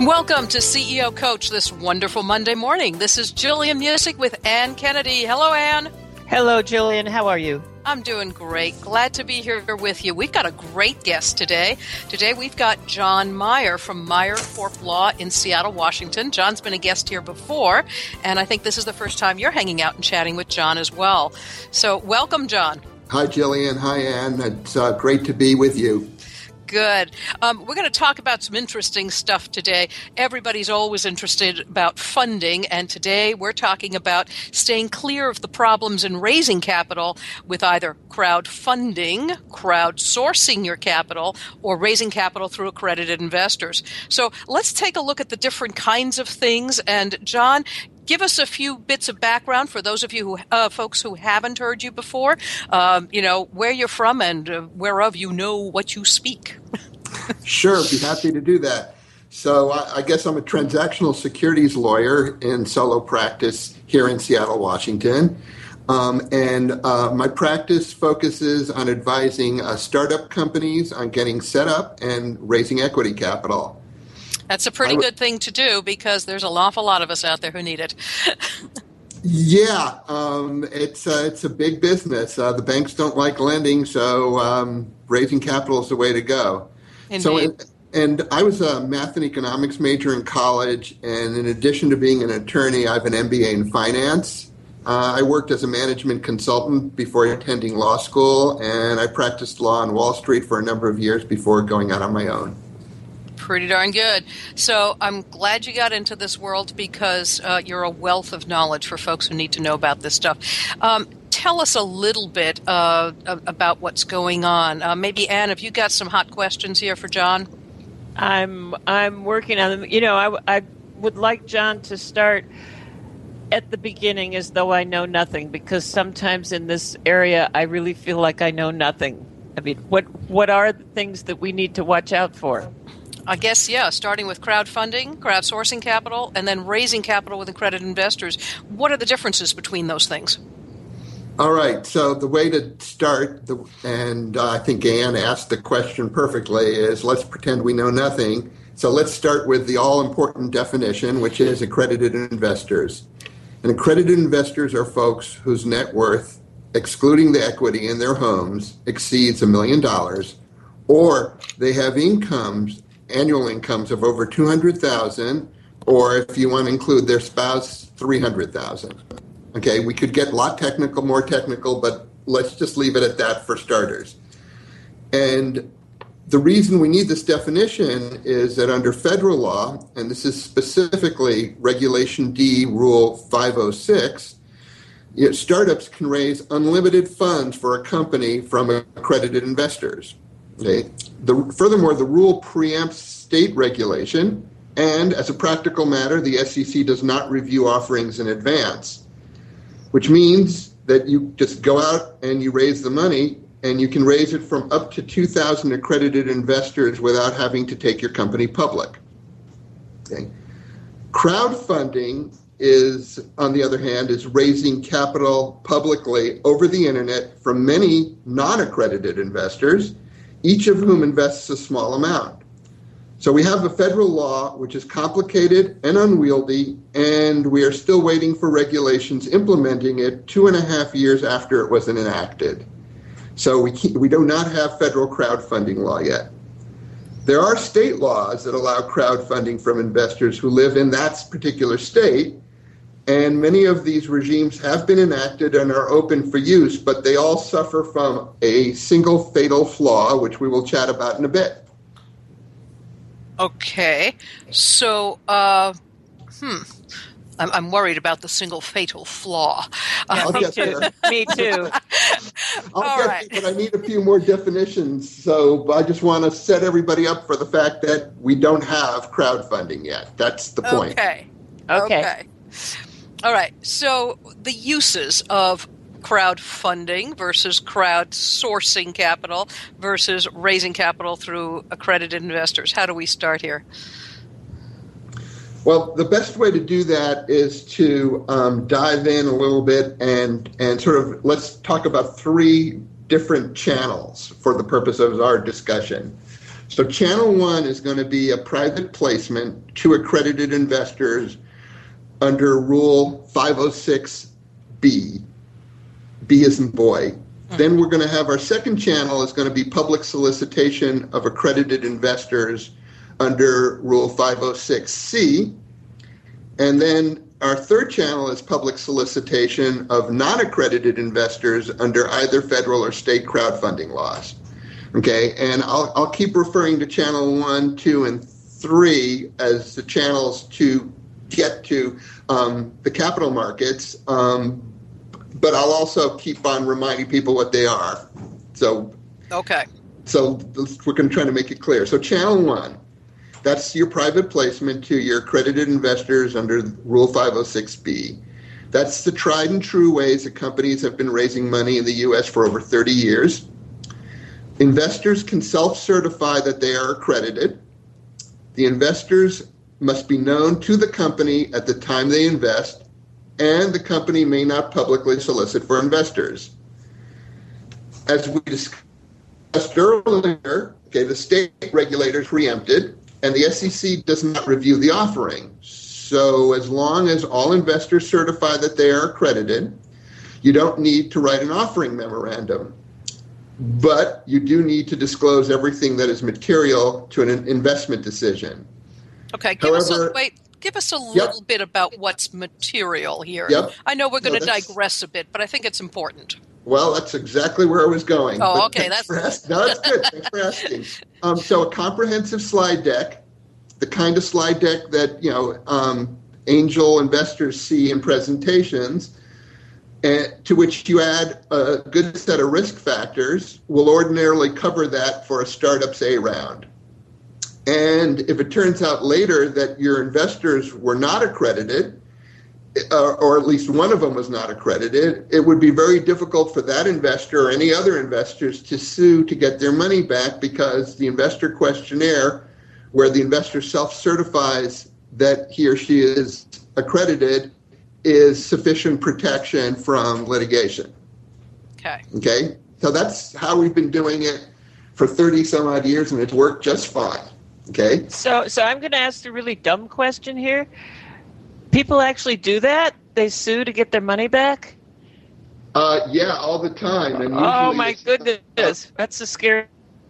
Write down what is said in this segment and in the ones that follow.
Welcome to CEO Coach this wonderful Monday morning. This is Gillian Muessig with Ann Kennedy. Hello, Ann. Hello, Gillian. How are you? I'm doing great. Glad to be here with you. We've got a great guest today. Today we've got John Meyer from Meyer Corp Law in Seattle, Washington. John's been a guest here before, and I think this is the first time you're hanging out and chatting with John as well. So, welcome, John. Hi, Gillian. Hi, Ann. It's uh, great to be with you. Good. Um, we're going to talk about some interesting stuff today. Everybody's always interested about funding, and today we're talking about staying clear of the problems in raising capital with either crowdfunding, crowdsourcing your capital, or raising capital through accredited investors. So let's take a look at the different kinds of things. And John, give us a few bits of background for those of you who uh, folks who haven't heard you before. Um, you know where you're from and uh, whereof you know what you speak. sure, be happy to do that. So I, I guess I'm a transactional securities lawyer in solo practice here in Seattle, Washington. Um, and uh, my practice focuses on advising uh, startup companies on getting set up and raising equity capital. That's a pretty good thing to do because there's an awful lot of us out there who need it. yeah, um, it's uh, it's a big business. Uh, the banks don't like lending, so um, raising capital is the way to go. Indeed. So, and, and I was a math and economics major in college, and in addition to being an attorney, I have an MBA in finance. Uh, I worked as a management consultant before attending law school, and I practiced law on Wall Street for a number of years before going out on my own pretty darn good. So I'm glad you got into this world because uh, you're a wealth of knowledge for folks who need to know about this stuff. Um, tell us a little bit uh, about what's going on. Uh, maybe Ann, have you got some hot questions here for John? I'm I'm working on them. You know, I, I would like John to start at the beginning as though I know nothing because sometimes in this area I really feel like I know nothing. I mean, what what are the things that we need to watch out for? I guess, yeah, starting with crowdfunding, crowdsourcing capital, and then raising capital with accredited investors. What are the differences between those things? All right. So the way to start, the, and uh, I think Anne asked the question perfectly, is let's pretend we know nothing. So let's start with the all important definition, which is accredited investors. And accredited investors are folks whose net worth, excluding the equity in their homes, exceeds a million dollars, or they have incomes annual incomes of over 200,000 or if you want to include their spouse 300,000. Okay, we could get a lot technical, more technical, but let's just leave it at that for starters. And the reason we need this definition is that under federal law, and this is specifically Regulation D, Rule 506, startups can raise unlimited funds for a company from accredited investors. Okay. The, furthermore, the rule preempts state regulation, and as a practical matter, the SEC does not review offerings in advance, which means that you just go out and you raise the money, and you can raise it from up to 2,000 accredited investors without having to take your company public. Okay. Crowdfunding is, on the other hand, is raising capital publicly over the internet from many non accredited investors each of whom invests a small amount. So we have a federal law which is complicated and unwieldy, and we are still waiting for regulations implementing it two and a half years after it was enacted. So we, we do not have federal crowdfunding law yet. There are state laws that allow crowdfunding from investors who live in that particular state, and many of these regimes have been enacted and are open for use, but they all suffer from a single fatal flaw, which we will chat about in a bit. Okay, so uh, hmm, I'm, I'm, worried about the single fatal flaw. Yeah, me too. me too. I'll All get but I need a few more definitions. So I just want to set everybody up for the fact that we don't have crowdfunding yet. That's the point. Okay. Okay. okay. All right. So the uses of crowdfunding versus crowdsourcing capital versus raising capital through accredited investors. How do we start here? Well, the best way to do that is to um, dive in a little bit and and sort of let's talk about three different channels for the purpose of our discussion. So, channel one is going to be a private placement to accredited investors under Rule 506B. B is in boy. Then we're going to have our second channel is going to be public solicitation of accredited investors under Rule 506C. And then our third channel is public solicitation of non accredited investors under either federal or state crowdfunding laws. Okay, and I'll, I'll keep referring to channel one, two, and three as the channels to get to um, the capital markets. Um, but I'll also keep on reminding people what they are. So, okay. So we're going to try to make it clear. So, channel one, that's your private placement to your accredited investors under Rule 506B. That's the tried and true ways that companies have been raising money in the U.S. for over 30 years. Investors can self certify that they are accredited. The investors must be known to the company at the time they invest and the company may not publicly solicit for investors. As we discussed earlier, okay, the state regulators preempted, and the SEC does not review the offering. So, as long as all investors certify that they are accredited, you don't need to write an offering memorandum. But you do need to disclose everything that is material to an investment decision. Okay, give However, us a wait give us a little bit about what's material here. Yep. I know we're going no, to digress a bit, but I think it's important. Well, that's exactly where I was going. Oh, okay, that's asking, no, that's good. Thanks for asking. Um, so, a comprehensive slide deck, the kind of slide deck that you know um, angel investors see in presentations, and to which you add a good set of risk factors, will ordinarily cover that for a startup's A round. And if it turns out later that your investors were not accredited, uh, or at least one of them was not accredited, it would be very difficult for that investor or any other investors to sue to get their money back because the investor questionnaire, where the investor self certifies that he or she is accredited, is sufficient protection from litigation. Okay. Okay. So that's how we've been doing it for 30 some odd years, and it's worked just fine. Okay. So, so I'm going to ask a really dumb question here. People actually do that? They sue to get their money back? Uh, yeah, all the time. And oh my goodness, uh, that's a scary,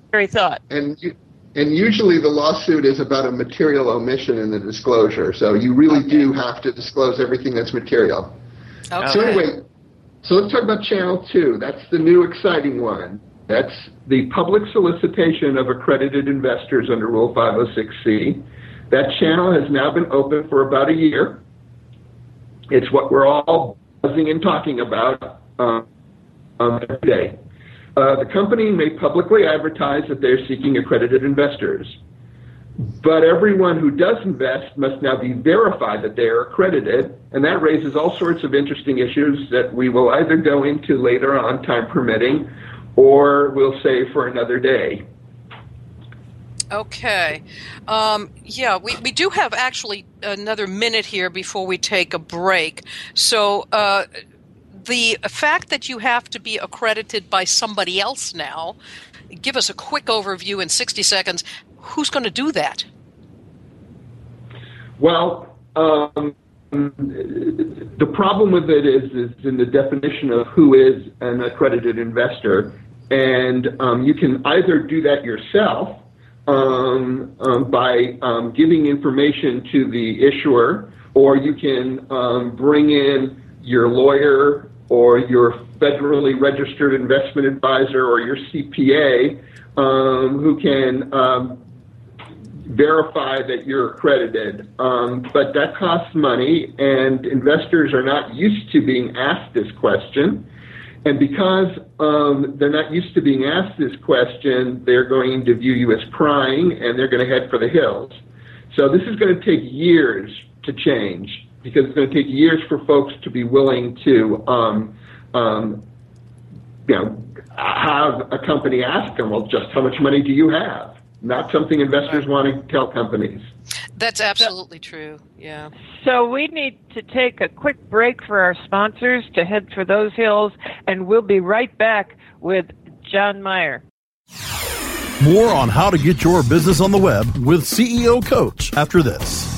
scary thought. And you, and usually the lawsuit is about a material omission in the disclosure. So you really okay. do have to disclose everything that's material. Okay. So anyway, so let's talk about channel two. That's the new exciting one. That's the public solicitation of accredited investors under Rule 506C. That channel has now been open for about a year. It's what we're all buzzing and talking about um, um, every day. Uh, the company may publicly advertise that they're seeking accredited investors. But everyone who does invest must now be verified that they are accredited, and that raises all sorts of interesting issues that we will either go into later on, time permitting, or we'll say for another day. Okay. Um, yeah, we, we do have actually another minute here before we take a break. So, uh, the fact that you have to be accredited by somebody else now, give us a quick overview in 60 seconds. Who's going to do that? Well, um, the problem with it is, is in the definition of who is an accredited investor, and um, you can either do that yourself um, um, by um, giving information to the issuer, or you can um, bring in your lawyer or your federally registered investment advisor or your CPA um, who can verify that you're accredited. Um, but that costs money, and investors are not used to being asked this question. And because um, they're not used to being asked this question, they're going to view you as prying and they're going to head for the hills. So this is going to take years to change because it's going to take years for folks to be willing to, um, um, you know, have a company ask them, well, just how much money do you have? Not something investors want to tell companies. That's absolutely true. Yeah. So we need to take a quick break for our sponsors to head for those hills, and we'll be right back with John Meyer. More on how to get your business on the web with CEO Coach after this.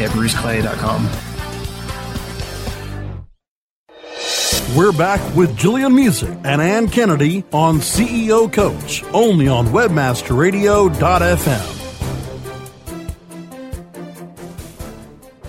at bruceclay.com. We're back with Gillian Muessig and Ann Kennedy on CEO Coach, only on WebmasterRadio.fm.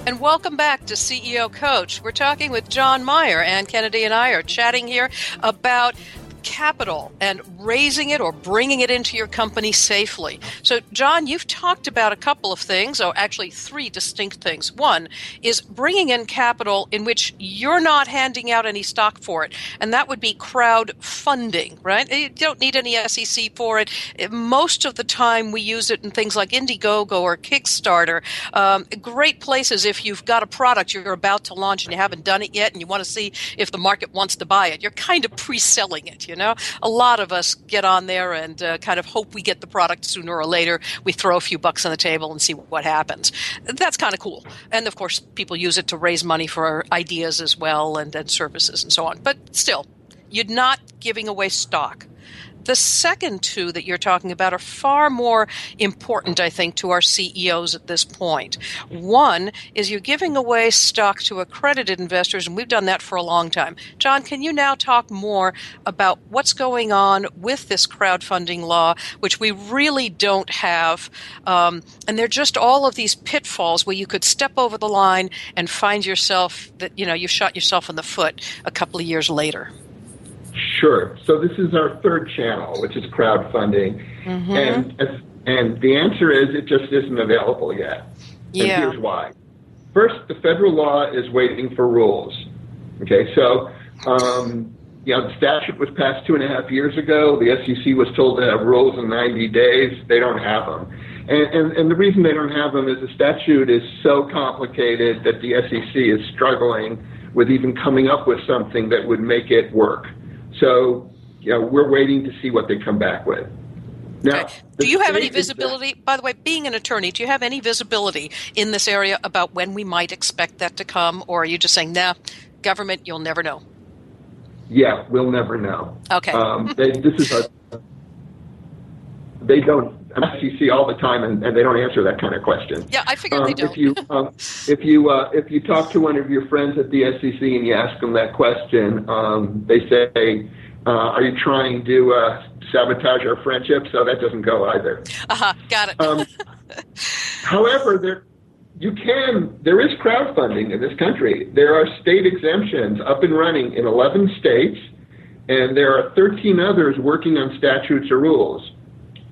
And welcome back to CEO Coach. We're talking with John Meyer. Ann Kennedy and I are chatting here about capital and raising it or bringing it into your company safely. So, John, you've talked about a couple of things, or actually three distinct things. One is bringing in capital in which you're not handing out any stock for it, and that would be crowdfunding, right? You don't need any SEC for it. Most of the time, we use it in things like Indiegogo or Kickstarter. Um, great places if you've got a product you're about to launch and you haven't done it yet and you want to see if the market wants to buy it. You're kind of pre selling it. You know, a lot of us get on there and uh, kind of hope we get the product sooner or later. We throw a few bucks on the table and see what happens. That's kind of cool. And of course, people use it to raise money for ideas as well and, and services and so on. But still, you're not giving away stock. The second two that you're talking about are far more important, I think, to our CEOs at this point. One is you're giving away stock to accredited investors, and we've done that for a long time. John, can you now talk more about what's going on with this crowdfunding law, which we really don't have? Um, and they're just all of these pitfalls where you could step over the line and find yourself that, you know, you shot yourself in the foot a couple of years later. Sure. So this is our third channel, which is crowdfunding, mm-hmm. and and the answer is it just isn't available yet. Yeah. And here's why. First, the federal law is waiting for rules. Okay, so um, you know, the statute was passed two and a half years ago. The SEC was told to have rules in 90 days. They don't have them. And, and, and the reason they don't have them is the statute is so complicated that the SEC is struggling with even coming up with something that would make it work. So, you know, we're waiting to see what they come back with. Now, do you have any visibility? By the way, being an attorney, do you have any visibility in this area about when we might expect that to come, or are you just saying, "Nah, government, you'll never know"? Yeah, we'll never know. Okay. Um, they, this is a. They don't SEC all the time, and, and, they don't answer that kind of question. Yeah, I figured um, they don't. If you um, if you uh, if you talk to one of your friends at the SEC and you ask them that question, um, they say, uh, "Are you trying to uh, sabotage our friendship?" So that doesn't go either. Uh huh. Got it. Um, however, there you can there is crowdfunding in this country. There are state exemptions up and running in 11 states, and there are 13 others working on statutes or rules.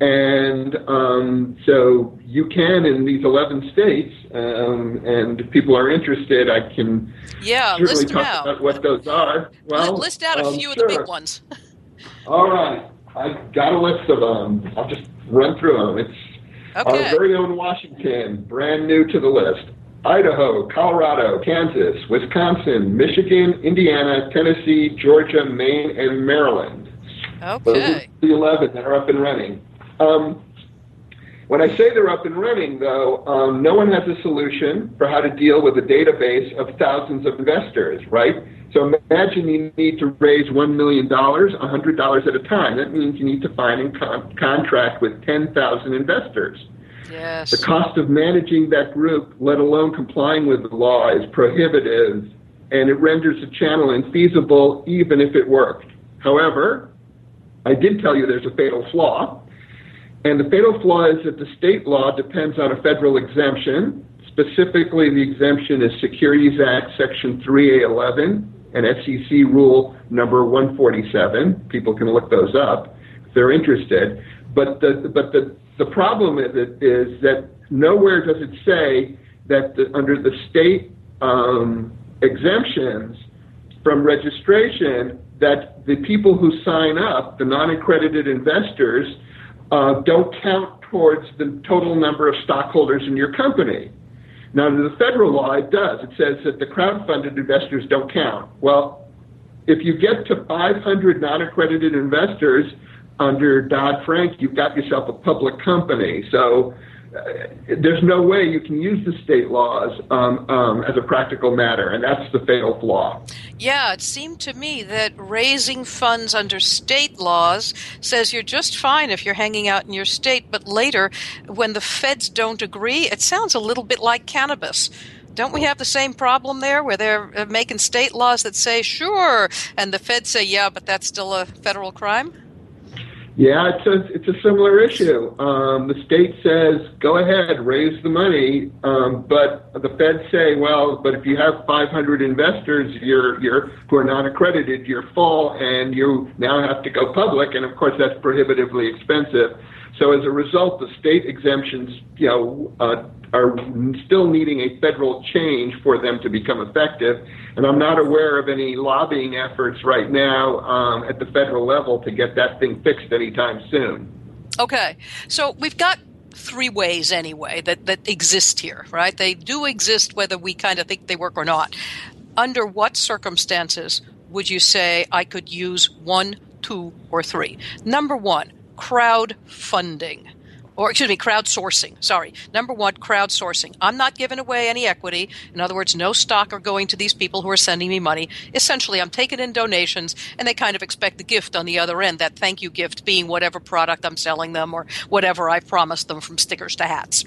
And um, so you can in these 11 states, um, and if people are interested, I can yeah, certainly talk out. about what those are. Well, list out a um, few sure. of the big ones. All right, I've got a list of them. I'll just run through them. It's okay. our very own Washington, brand new to the list. Idaho, Colorado, Kansas, Wisconsin, Michigan, Indiana, Tennessee, Georgia, Maine, and Maryland. Okay. Those are the 11 that are up and running. Um, when I say they're up and running, though, um, no one has a solution for how to deal with a database of thousands of investors, right? So imagine you need to raise $1 million, $100 at a time. That means you need to find and con- contract with 10,000 investors. Yes. The cost of managing that group, let alone complying with the law, is prohibitive, and it renders the channel infeasible even if it worked. However, I did tell you there's a fatal flaw. And the fatal flaw is that the state law depends on a federal exemption. Specifically, the exemption is Securities Act Section 3A11 and SEC Rule number 147. People can look those up if they're interested. But the, but the, the problem is, is that nowhere does it say that the, under the state um, exemptions from registration that the people who sign up, the non-accredited investors, uh, don't count towards the total number of stockholders in your company. Now, under the federal law, it does. It says that the crowd-funded investors don't count. Well, if you get to 500 non-accredited investors under Dodd-Frank, you've got yourself a public company. So there's no way you can use the state laws um, um, as a practical matter, and that's the fatal flaw. Yeah, it seemed to me that raising funds under state laws says you're just fine if you're hanging out in your state, but later, when the feds don't agree, it sounds a little bit like cannabis. Don't we have the same problem there where they're uh, making state laws that say sure, and the feds say yeah, but that's still a federal crime? Yeah, it's a it's a similar issue. Um, the state says go ahead, raise the money, um, but the feds say, well, but if you have 500 investors, you're you're who are not accredited, you're full, and you now have to go public, and of course that's prohibitively expensive. So as a result, the state exemptions, you know, uh, are still needing a federal change for them to become effective. And I'm not aware of any lobbying efforts right now um, at the federal level to get that thing fixed anytime soon. Okay, so we've got three ways anyway that, that exist here, right? They do exist whether we kind of think they work or not. Under what circumstances would you say I could use one, two, or three? Number one, crowdfunding or excuse me, crowdsourcing. Sorry. Number one, crowdsourcing. I'm not giving away any equity. In other words, no stock are going to these people who are sending me money. Essentially, I'm taking in donations and they kind of expect the gift on the other end, that thank you gift being whatever product I'm selling them or whatever I've promised them from stickers to hats.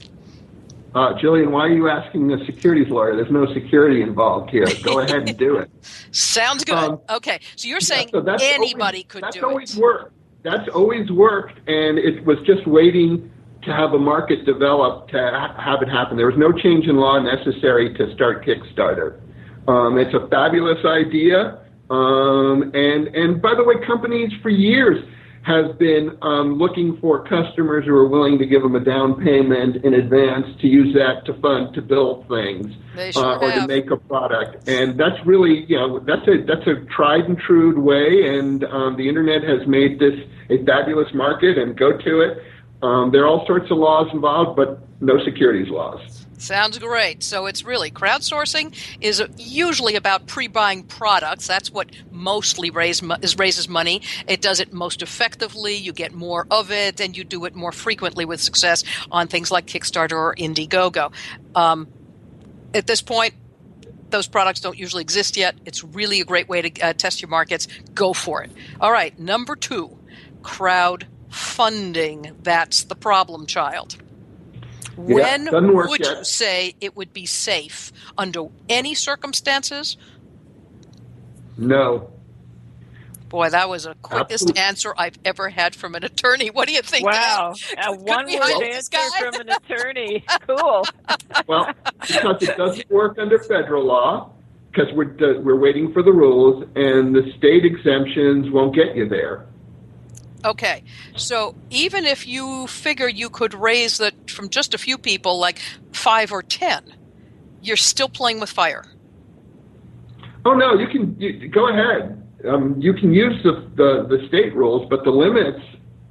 Uh, Gillian, why are you asking a securities lawyer? There's no security involved here. Go ahead and do it. Sounds good. Um, okay, so you're saying so anybody always, could that's do always it. Worked. That's always worked, and it was just waiting to have a market develop to ha- have it happen. There was no change in law necessary to start Kickstarter. Um, it's a fabulous idea. Um, and, and by the way, companies for years has been um, looking for customers who are willing to give them a down payment in advance to use that to fund to build things uh, or to make a product. And that's really, you know, that's a that's a tried and true way. And um, the internet has made this a fabulous market. And go to it. Um, there are all sorts of laws involved, but no securities laws. Sounds great. So it's really crowdsourcing is usually about pre-buying products. That's what mostly raise, is raises money. It does it most effectively. You get more of it, and you do it more frequently with success on things like Kickstarter or Indiegogo. Um, at this point, those products don't usually exist yet. It's really a great way to uh, test your markets. Go for it. All right, number two, crowdfunding. That's the problem child. When doesn't would yet. you say it would be safe under any circumstances? No. Boy, that was the quickest Absolutely. answer I've ever had from an attorney. What do you think? Wow, a one we word answer from an attorney. Cool. Well, because it doesn't work under federal law, because we're we're waiting for the rules, and the state exemptions won't get you there. Okay, so even if you figure you could raise that from just a few people, like five or ten, you're still playing with fire. Oh no, you can you, go ahead. Um, you can use the, the the state rules, but the limits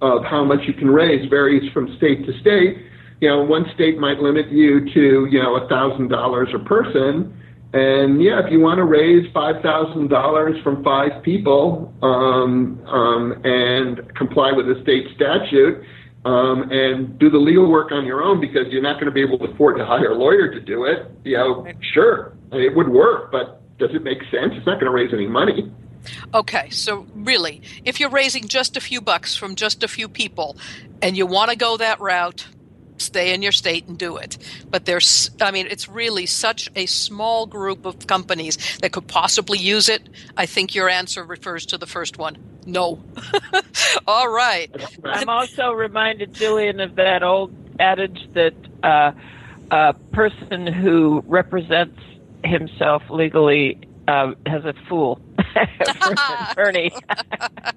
of how much you can raise varies from state to state. You know, one state might limit you to you know a thousand dollars a person, and yeah, if you want to raise five thousand dollars from five people um, um, and comply with the state statute. Um, and do the legal work on your own because you're not going to be able to afford to hire a lawyer to do it. You know, sure, it would work, but does it make sense? It's not going to raise any money. Okay, so really, if you're raising just a few bucks from just a few people and you want to go that route, stay in your state and do it. But there's, I mean, it's really such a small group of companies that could possibly use it. I think your answer refers to the first one. No. All right. I'm also reminded, Gillian, of that old adage that uh, a person who represents himself legally uh, has a fool for an attorney.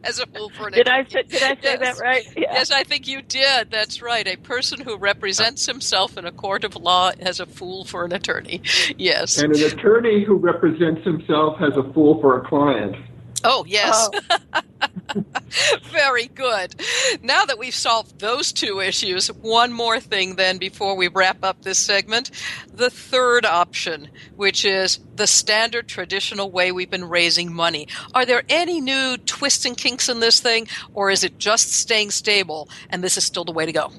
As a fool for an Did I attorney. say, did I say Yes. that right? Yeah. Yes, I think you did. That's right. A person who represents himself in a court of law has a fool for an attorney. Yes. And an attorney who represents himself has a fool for a client. Oh, yes. Oh. Very good. Now that we've solved those two issues, one more thing then before we wrap up this segment. The third option, which is the standard traditional way we've been raising money. Are there any new twists and kinks in this thing, or is it just staying stable and this is still the way to go?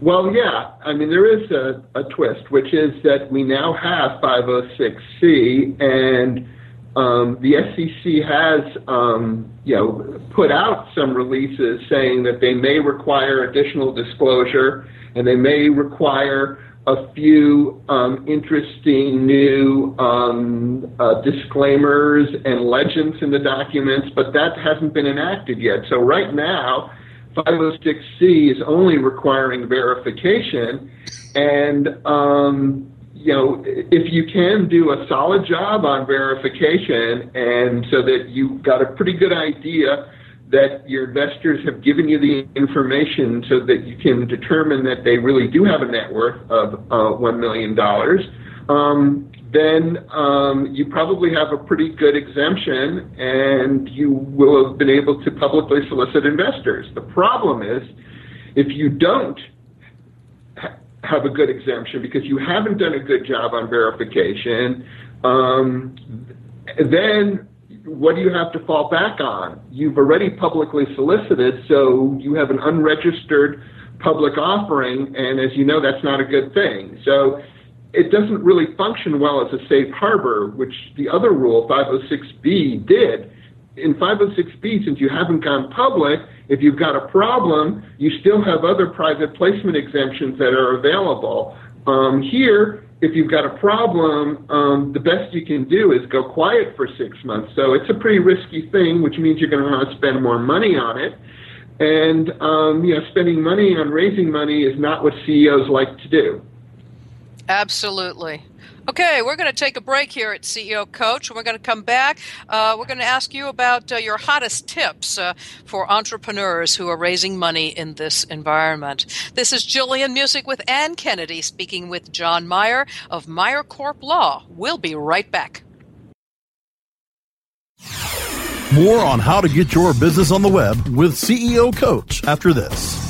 Well, yeah. I mean, there is a, a twist, which is that we now have 506C, and um, the SEC has, um, you know, put out some releases saying that they may require additional disclosure, and they may require a few um, interesting new um, uh, disclaimers and legends in the documents, but that hasn't been enacted yet. So right now, 506C is only requiring verification, and um, you know if you can do a solid job on verification, and so that you've got a pretty good idea that your investors have given you the information so that you can determine that they really do have a net worth of uh, one million dollars. Um, then um, you probably have a pretty good exemption and you will have been able to publicly solicit investors. The problem is if you don't have a good exemption because you haven't done a good job on verification, um, then what do you have to fall back on? You've already publicly solicited, so you have an unregistered public offering, and as you know, that's not a good thing. So it doesn't really function well as a safe harbor, which the other rule, 506B, did. In 506B, since you haven't gone public, if you've got a problem, you still have other private placement exemptions that are available. Um, here, if you've got a problem, um, the best you can do is go quiet for six months. So it's a pretty risky thing, which means you're going to want to spend more money on it. And um, you know, spending money on raising money is not what CEOs like to do. Absolutely. Okay, we're going to take a break here at CEO Coach. We're going to come back. Uh, we're going to ask you about uh, your hottest tips uh, for entrepreneurs who are raising money in this environment. This is Gillian Muessig with Ann Kennedy speaking with John Meyer of Meyer Corp Law. We'll be right back. More on how to get your business on the web with CEO Coach after this.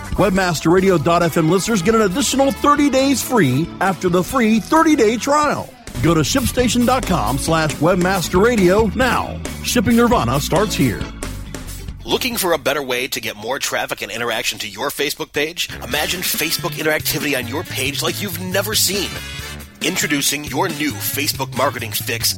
WebmasterRadio.fm listeners get an additional 30 days free after the free 30-day trial. Go to shipstation.com slash webmasterradio now. Shipping Nirvana starts here. Looking for a better way to get more traffic and interaction to your Facebook page? Imagine Facebook interactivity on your page like you've never seen. Introducing your new Facebook marketing fix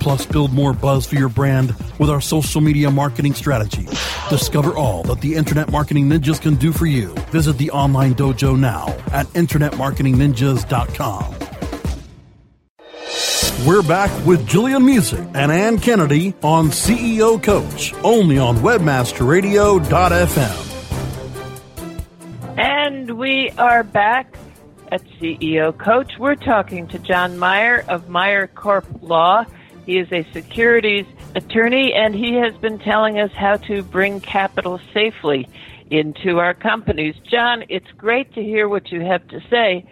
Plus, build more buzz for your brand with our social media marketing strategy. Discover all that the Internet Marketing Ninjas can do for you. Visit the online dojo now at InternetMarketingNinjas.com. We're back with Gillian Muessig and Ann Kennedy on CEO Coach, only on WebmasterRadio.fm. And we are back at CEO Coach. We're talking to John Meyer of Meyer Corp Law. He is a securities attorney and he has been telling us how to bring capital safely into our companies. John, it's great to hear what you have to say.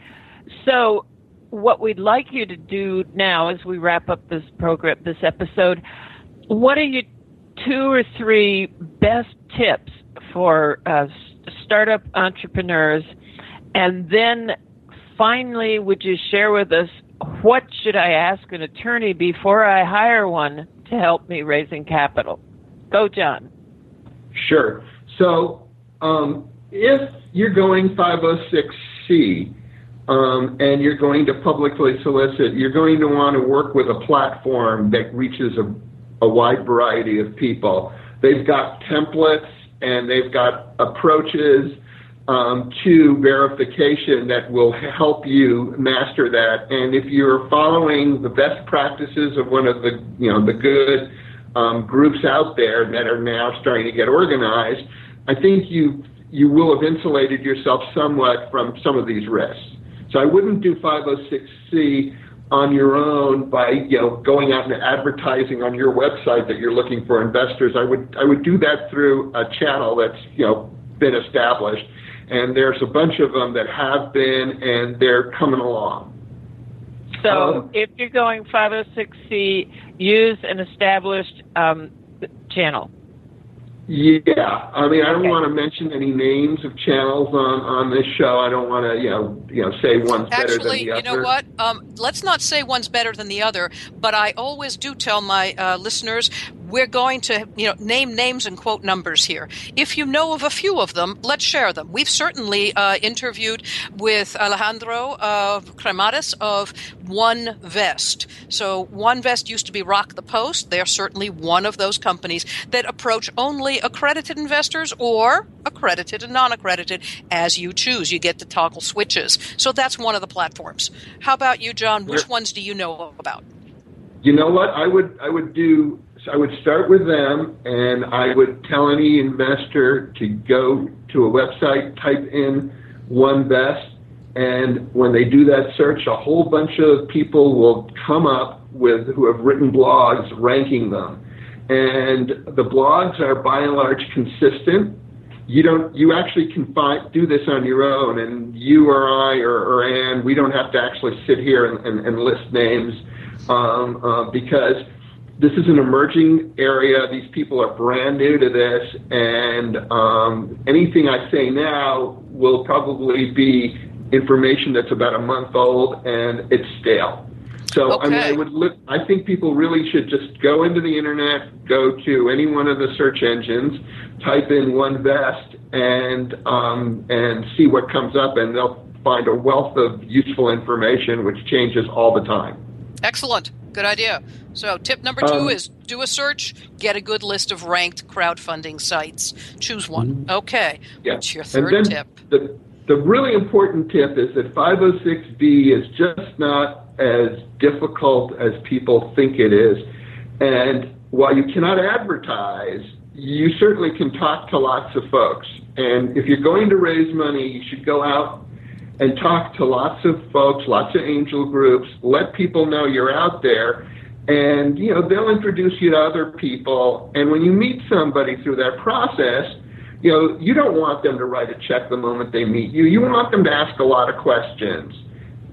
So, what we'd like you to do now as we wrap up this program, this episode, what are your two or three best tips for uh, startup entrepreneurs? And then finally, would you share with us what should I ask an attorney before I hire one to help me raising capital? Go, John. Sure. So, um, if you're going 506C um, and you're going to publicly solicit, you're going to want to work with a platform that reaches a, a wide variety of people. They've got templates and they've got approaches um, to verification that will help you master that. And if you're following the best practices of one of the you know the good um, groups out there that are now starting to get organized, I think you you will have insulated yourself somewhat from some of these risks. So I wouldn't do 506c on your own by you know going out and advertising on your website that you're looking for investors. I would I would do that through a channel that's you know been established and there's a bunch of them that have been, and they're coming along. So, um, if you're going 506c, use an established um, channel. Yeah, I mean, I don't okay. want to mention any names of channels on on this show. I don't want to, you know, you know, say one's Actually, better than the other. Actually, you know what? Um, let's not say one's better than the other. But I always do tell my uh, listeners we're going to you know name names and quote numbers here. If you know of a few of them, let's share them. We've certainly uh, interviewed with Alejandro of Cremades of OneVest. So OneVest used to be Rock the Post. They're certainly one of those companies that approach only accredited investors or accredited and non-accredited as you choose. You get to toggle switches. So that's one of the platforms. How about you, John? Which ones do you know about? You know what? I would I would do I would start with them, and I would tell any investor to go to a website, type in OneVest, and when they do that search, a whole bunch of people will come up with who have written blogs ranking them. And the blogs are by and large consistent. You don't. You actually can find do this on your own, and you or I or, or Ann, we don't have to actually sit here and, and, and list names um, uh, because this is an emerging area. These people are brand new to this, and um, anything I say now will probably be information that's about a month old and it's stale. So okay. I mean, I would look. I think people really should just go into the internet, go to any one of the search engines, type in one OneVest, and um, and see what comes up, and they'll find a wealth of useful information, which changes all the time. Excellent. Good idea. So, tip number two um, is do a search, get a good list of ranked crowdfunding sites. Choose one. Mm-hmm. Okay. Yeah. What's your third tip? The, the really important tip is that 506B is just not as difficult as people think it is. And while you cannot advertise, you certainly can talk to lots of folks. And if you're going to raise money, you should go out and talk to lots of folks, lots of angel groups, let people know you're out there. And, you know, they'll introduce you to other people. And when you meet somebody through that process, you know, you don't want them to write a check the moment they meet you. You want them to ask a lot of questions.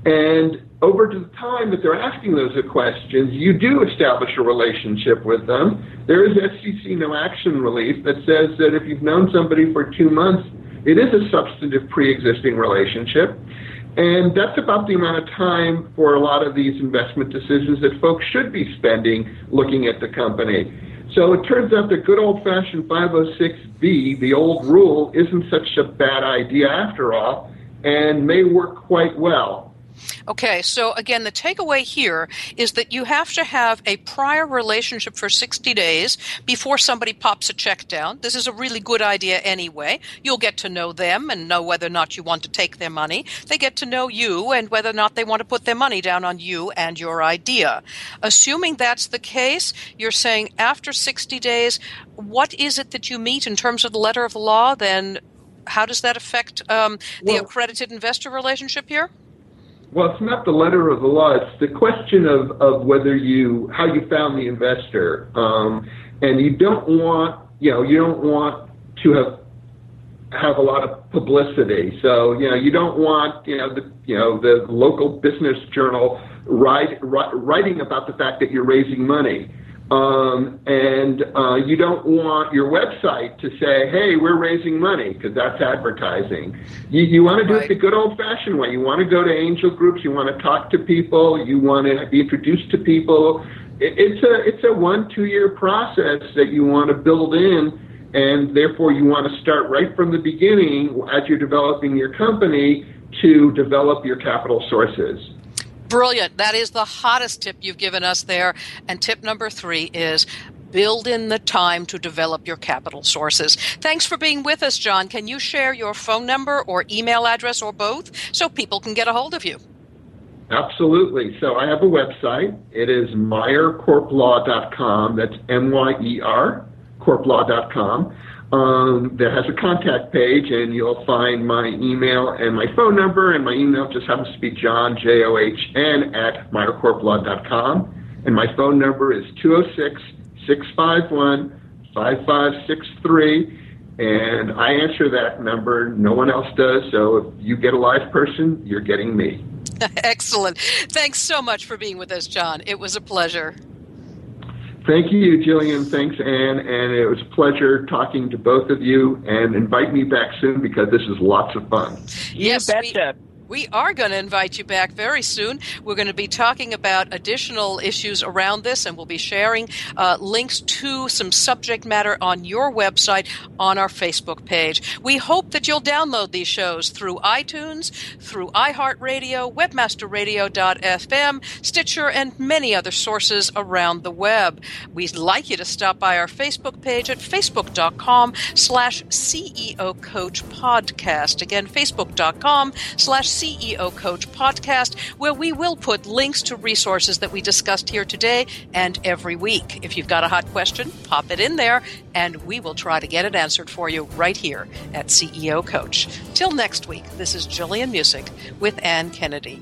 And over the time that they're asking those questions, you do establish a relationship with them. There is SEC no action relief that says that if you've known somebody for two months, it is a substantive pre existing relationship. And that's about the amount of time for a lot of these investment decisions that folks should be spending looking at the company. So it turns out that good old fashioned 506B, the old rule, isn't such a bad idea after all and may work quite well. Okay, so again, the takeaway here is that you have to have a prior relationship for 60 days before somebody pops a check down. This is a really good idea anyway. You'll get to know them and know whether or not you want to take their money. They get to know you and whether or not they want to put their money down on you and your idea. Assuming that's the case, you're saying after 60 days, what is it that you meet in terms of the letter of the law? Then how does that affect um, the well, accredited investor relationship here? Well, it's not the letter of the law. It's the question of, of whether you how you found the investor, um, and you don't want you know you don't want to have have a lot of publicity. So you know you don't want you know the you know the local business journal write, writing about the fact that you're raising money. Um, and uh, you don't want your website to say, hey, we're raising money, because that's advertising. You, you want to do right. it the good old fashioned way. You want to go to angel groups, you want to talk to people, you want to be introduced to people. It, it's a, it's a one, two year process that you want to build in, and therefore you want to start right from the beginning as you're developing your company to develop your capital sources. Brilliant. That is the hottest tip you've given us there. And tip number three is build in the time to develop your capital sources. Thanks for being with us, John. Can you share your phone number or email address or both so people can get a hold of you? Absolutely. So I have a website. It is meyercorplaw.com. That's M Y E R, corplaw.com um, that has a contact page, and you'll find my email and my phone number. And my email just happens to be John, J O H N, at meyercorplaw.com. And my phone number is 206 651 5563. And I answer that number. No one else does. So if you get a live person, you're getting me. Excellent. Thanks so much for being with us, John. It was a pleasure. Thank you, Gillian. Thanks, Ann. And it was a pleasure talking to both of you. And invite me back soon because this is lots of fun. Yes, you betcha. We- we are going to invite you back very soon. We're going to be talking about additional issues around this, and we'll be sharing uh, links to some subject matter on your website on our Facebook page. We hope that you'll download these shows through iTunes, through iHeartRadio, WebmasterRadio.fm, Stitcher, and many other sources around the web. We'd like you to stop by our Facebook page at facebook.com slash CEO Coach Podcast. Again, facebook.com slash CEO Coach podcast, where we will put links to resources that we discussed here today and every week. If you've got a hot question, pop it in there, and we will try to get it answered for you right here at CEO Coach. Till next week, this is Gillian Muessig with Ann Kennedy.